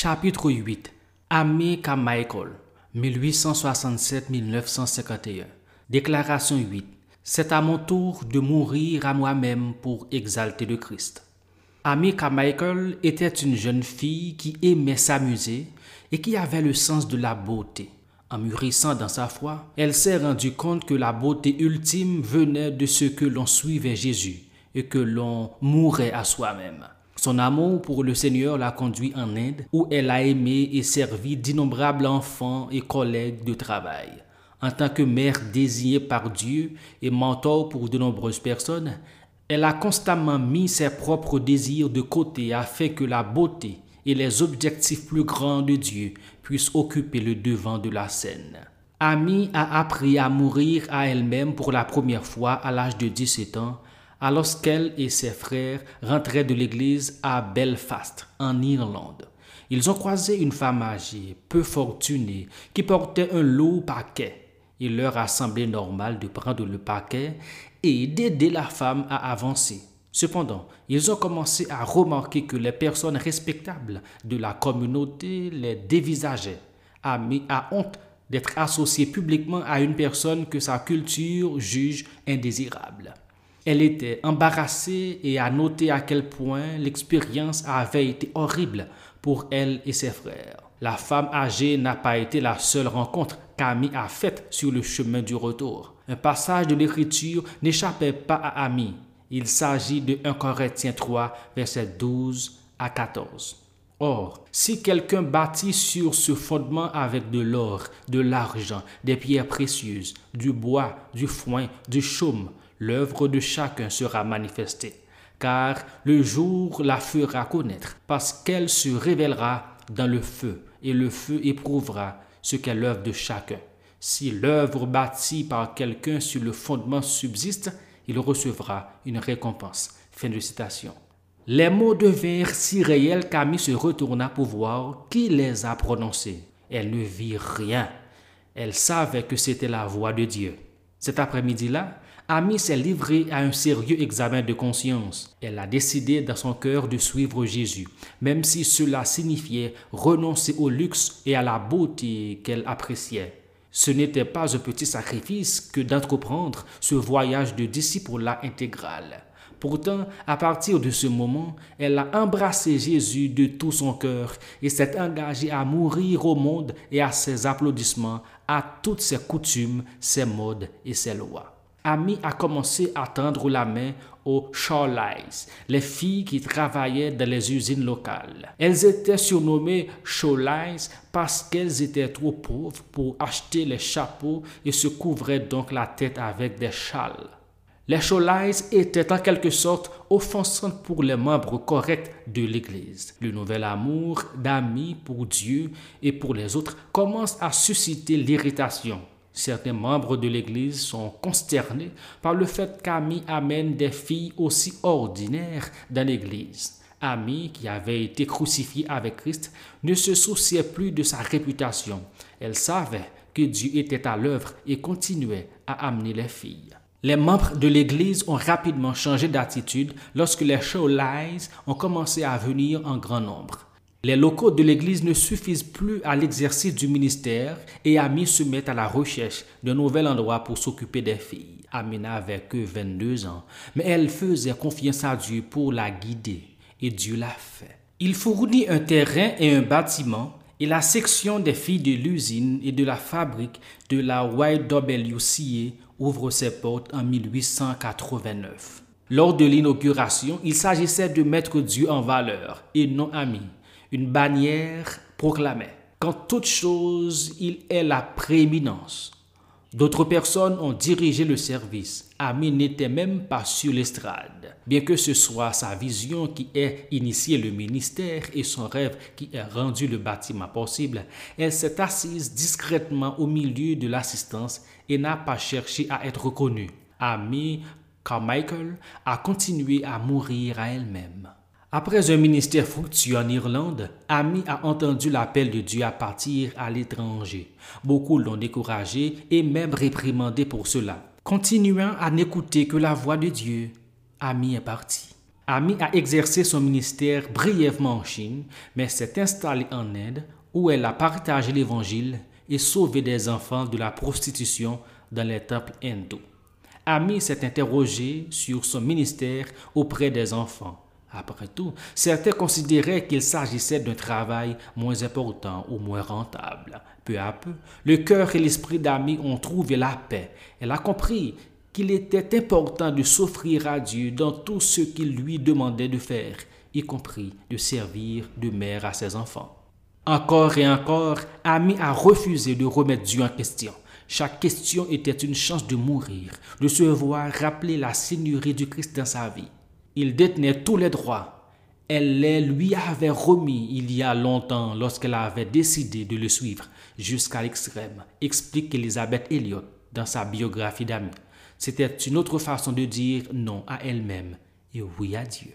Chapitre 8 Amy Carmichael 1867-1951 Déclaration 8 C'est à mon tour de mourir à moi-même pour exalter le Christ. Amy Carmichael était une jeune fille qui aimait s'amuser et qui avait le sens de la beauté. En mûrissant dans sa foi, elle s'est rendue compte que la beauté ultime venait de ce que l'on suivait Jésus et que l'on mourait à soi-même. Son amour pour le Seigneur l'a conduit en Inde, où elle a aimé et servi d'innombrables enfants et collègues de travail. En tant que mère désignée par Dieu et mentor pour de nombreuses personnes, elle a constamment mis ses propres désirs de côté afin que la beauté et les objectifs plus grands de Dieu puissent occuper le devant de la scène. Amy a appris à mourir à elle-même pour la première fois à l'âge de 17 ans alors qu'elle et ses frères rentraient de l'église à Belfast, en Irlande. Ils ont croisé une femme âgée, peu fortunée, qui portait un lourd paquet. Il leur a semblé normal de prendre le paquet et d'aider la femme à avancer. Cependant, ils ont commencé à remarquer que les personnes respectables de la communauté les dévisageaient, à, à honte d'être associés publiquement à une personne que sa culture juge indésirable. Elle était embarrassée et a noté à quel point l'expérience avait été horrible pour elle et ses frères. La femme âgée n'a pas été la seule rencontre qu'Ami a faite sur le chemin du retour. Un passage de l'Écriture n'échappait pas à Ami. Il s'agit de 1 Corinthiens 3, versets 12 à 14. Or, si quelqu'un bâtit sur ce fondement avec de l'or, de l'argent, des pierres précieuses, du bois, du foin, du chaume, l'œuvre de chacun sera manifestée, car le jour la fera connaître, parce qu'elle se révélera dans le feu, et le feu éprouvera ce qu'est l'œuvre de chacun. Si l'œuvre bâtie par quelqu'un sur le fondement subsiste, il recevra une récompense. Fin de citation. Les mots devinrent si réels qu'Ami se retourna pour voir qui les a prononcés. Elle ne vit rien. Elle savait que c'était la voix de Dieu. Cet après-midi-là, Amy s'est livrée à un sérieux examen de conscience. Elle a décidé dans son cœur de suivre Jésus, même si cela signifiait renoncer au luxe et à la beauté qu'elle appréciait. Ce n'était pas un petit sacrifice que d'entreprendre ce voyage de disciple-là intégral. Pourtant, à partir de ce moment, elle a embrassé Jésus de tout son cœur et s'est engagée à mourir au monde et à ses applaudissements, à toutes ses coutumes, ses modes et ses lois. Amy a commencé à tendre la main aux Shawlies, les filles qui travaillaient dans les usines locales. Elles étaient surnommées Shawlies parce qu'elles étaient trop pauvres pour acheter les chapeaux et se couvraient donc la tête avec des châles. Les Shawlies étaient en quelque sorte offensantes pour les membres corrects de l'Église. Le nouvel amour d'Amy pour Dieu et pour les autres commence à susciter l'irritation. Certains membres de l'Église sont consternés par le fait qu'Ami amène des filles aussi ordinaires dans l'Église. Ami, qui avait été crucifié avec Christ, ne se souciait plus de sa réputation. Elle savait que Dieu était à l'œuvre et continuait à amener les filles. Les membres de l'Église ont rapidement changé d'attitude lorsque les Showlies ont commencé à venir en grand nombre. Les locaux de l'Église ne suffisent plus à l'exercice du ministère et Ami se met à la recherche d'un nouvel endroit pour s'occuper des filles. Ami n'avait que 22 ans, mais elle faisait confiance à Dieu pour la guider et Dieu l'a fait. Il fournit un terrain et un bâtiment et la section des filles de l'usine et de la fabrique de la YWCA ouvre ses portes en 1889. Lors de l'inauguration, il s'agissait de mettre Dieu en valeur et non Ami une bannière proclamait Qu'en toute chose, il est la prééminence. D'autres personnes ont dirigé le service. Ami n'était même pas sur l'estrade. Bien que ce soit sa vision qui ait initié le ministère et son rêve qui ait rendu le bâtiment possible, elle s'est assise discrètement au milieu de l'assistance et n'a pas cherché à être reconnue. Ami Carmichael a continué à mourir à elle-même. Après un ministère fructueux en Irlande, Amy a entendu l'appel de Dieu à partir à l'étranger. Beaucoup l'ont découragé et même réprimandé pour cela. Continuant à n'écouter que la voix de Dieu, Amy est parti. Ami a exercé son ministère brièvement en Chine, mais s'est installée en Inde où elle a partagé l'évangile et sauvé des enfants de la prostitution dans les temples hindous. Ami s'est interrogé sur son ministère auprès des enfants. Après tout, certains considéraient qu'il s'agissait d'un travail moins important ou moins rentable. Peu à peu, le cœur et l'esprit d'Ami ont trouvé la paix. Elle a compris qu'il était important de s'offrir à Dieu dans tout ce qu'il lui demandait de faire, y compris de servir de mère à ses enfants. Encore et encore, Ami a refusé de remettre Dieu en question. Chaque question était une chance de mourir, de se voir rappeler la seigneurie du Christ dans sa vie. Il détenait tous les droits. Elle les lui avait remis il y a longtemps lorsqu'elle avait décidé de le suivre jusqu'à l'extrême, explique Elisabeth Elliot dans sa biographie d'amis. C'était une autre façon de dire non à elle-même et oui à Dieu.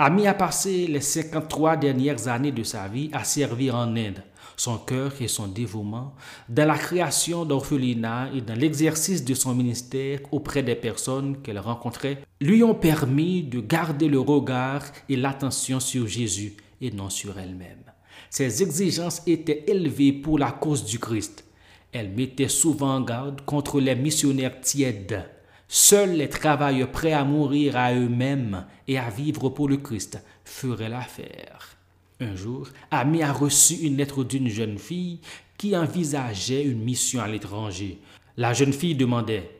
A passé les 53 dernières années de sa vie à servir en Inde, son cœur et son dévouement dans la création d'orphelinats et dans l'exercice de son ministère auprès des personnes qu'elle rencontrait lui ont permis de garder le regard et l'attention sur Jésus et non sur elle-même. Ses exigences étaient élevées pour la cause du Christ. Elle mettait souvent en garde contre les missionnaires tièdes. Seuls les travailleurs prêts à mourir à eux-mêmes et à vivre pour le Christ feraient l'affaire. Un jour, Ami a reçu une lettre d'une jeune fille qui envisageait une mission à l'étranger. La jeune fille demandait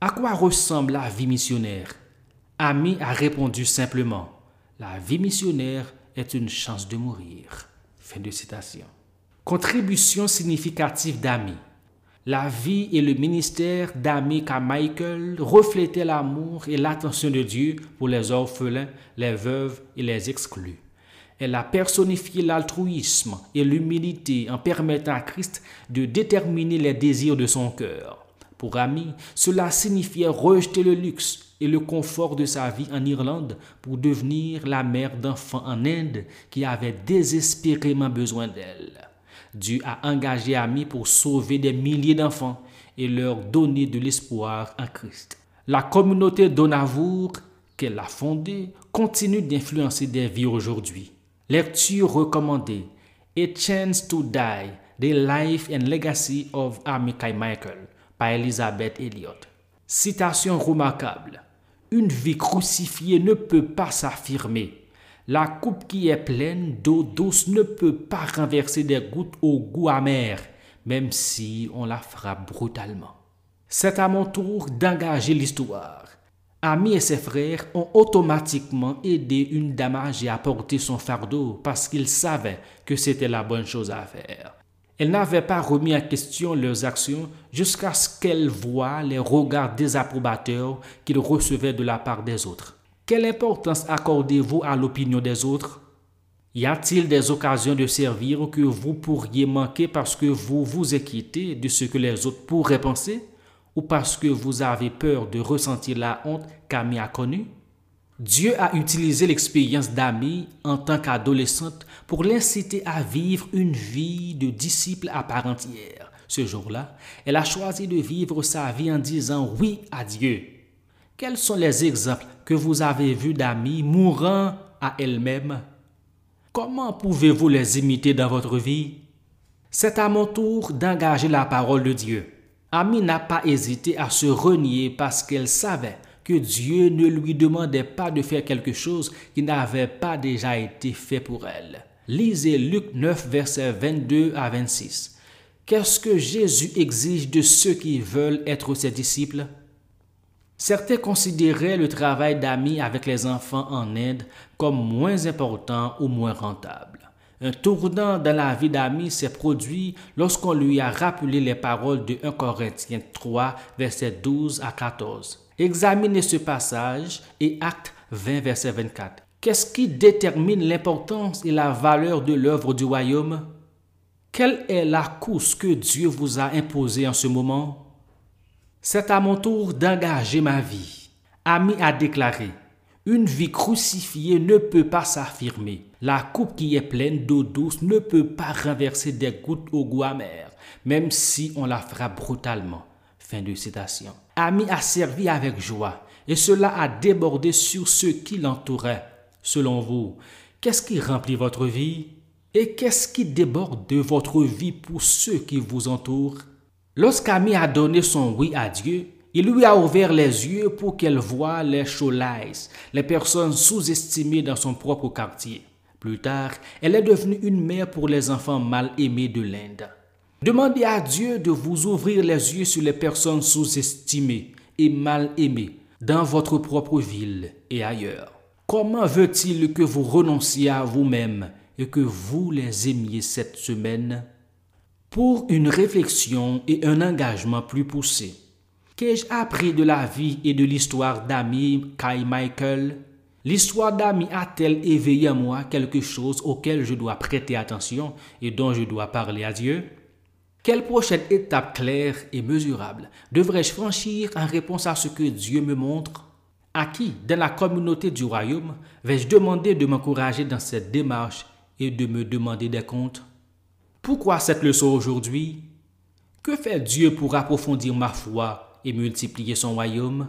À quoi ressemble la vie missionnaire? Ami a répondu simplement La vie missionnaire est une chance de mourir. Contribution significative d'Ami. La vie et le ministère d'Ami Michael reflétaient l'amour et l'attention de Dieu pour les orphelins, les veuves et les exclus. Elle a personnifié l'altruisme et l'humilité en permettant à Christ de déterminer les désirs de son cœur. Pour Ami, cela signifiait rejeter le luxe et le confort de sa vie en Irlande pour devenir la mère d'enfants en Inde qui avait désespérément besoin d'elle. Dieu a engagé Ami pour sauver des milliers d'enfants et leur donner de l'espoir en Christ. La communauté d'Onavour qu'elle a fondée continue d'influencer des vies aujourd'hui. Lecture recommandée. A Chance to Die, The Life and Legacy of Amikai Michael par Elizabeth Elliot. Citation remarquable. Une vie crucifiée ne peut pas s'affirmer. La coupe qui est pleine d'eau douce ne peut pas renverser des gouttes au goût amer, même si on la frappe brutalement. C'est à mon tour d'engager l'histoire. Ami et ses frères ont automatiquement aidé une dame âgée à porter son fardeau parce qu'ils savaient que c'était la bonne chose à faire. Elle n'avait pas remis en question leurs actions jusqu'à ce qu'elle voie les regards désapprobateurs qu'ils recevaient de la part des autres. Quelle importance accordez-vous à l'opinion des autres? Y a-t-il des occasions de servir que vous pourriez manquer parce que vous vous inquiétez de ce que les autres pourraient penser? Ou parce que vous avez peur de ressentir la honte qu'Ami a connue? Dieu a utilisé l'expérience d'Ami en tant qu'adolescente pour l'inciter à vivre une vie de disciple à part entière. Ce jour-là, elle a choisi de vivre sa vie en disant oui à Dieu. Quels sont les exemples que vous avez vus d'Ami mourant à elle-même Comment pouvez-vous les imiter dans votre vie? C'est à mon tour d'engager la parole de Dieu. Ami n'a pas hésité à se renier parce qu'elle savait que Dieu ne lui demandait pas de faire quelque chose qui n'avait pas déjà été fait pour elle. Lisez Luc 9, versets 22 à 26. Qu'est-ce que Jésus exige de ceux qui veulent être ses disciples? Certains considéraient le travail d'amis avec les enfants en Inde comme moins important ou moins rentable. Un tournant dans la vie d'Ami s'est produit lorsqu'on lui a rappelé les paroles de 1 Corinthiens 3, versets 12 à 14. Examinez ce passage et acte 20, verset 24. Qu'est-ce qui détermine l'importance et la valeur de l'œuvre du royaume? Quelle est la course que Dieu vous a imposée en ce moment? C'est à mon tour d'engager ma vie. Ami a déclaré, une vie crucifiée ne peut pas s'affirmer. La coupe qui est pleine d'eau douce ne peut pas renverser des gouttes au goût amer, même si on la frappe brutalement. Fin de citation. Ami a servi avec joie et cela a débordé sur ceux qui l'entouraient. Selon vous, qu'est-ce qui remplit votre vie et qu'est-ce qui déborde de votre vie pour ceux qui vous entourent? Lorsqu'Ami a donné son oui à Dieu, il lui a ouvert les yeux pour qu'elle voie les cholaïs, les personnes sous-estimées dans son propre quartier. Plus tard, elle est devenue une mère pour les enfants mal aimés de l'Inde. Demandez à Dieu de vous ouvrir les yeux sur les personnes sous-estimées et mal aimées dans votre propre ville et ailleurs. Comment veut-il que vous renonciez à vous-même et que vous les aimiez cette semaine? Pour une réflexion et un engagement plus poussé, qu'ai-je appris de la vie et de l'histoire d'Ami Kai Michael? L'histoire d'Ami a-t-elle éveillé en moi quelque chose auquel je dois prêter attention et dont je dois parler à Dieu? Quelle prochaine étape claire et mesurable devrais-je franchir en réponse à ce que Dieu me montre? À qui, dans la communauté du royaume, vais-je demander de m'encourager dans cette démarche et de me demander des comptes? Pourquoi cette leçon aujourd'hui? Que fait Dieu pour approfondir ma foi et multiplier son royaume?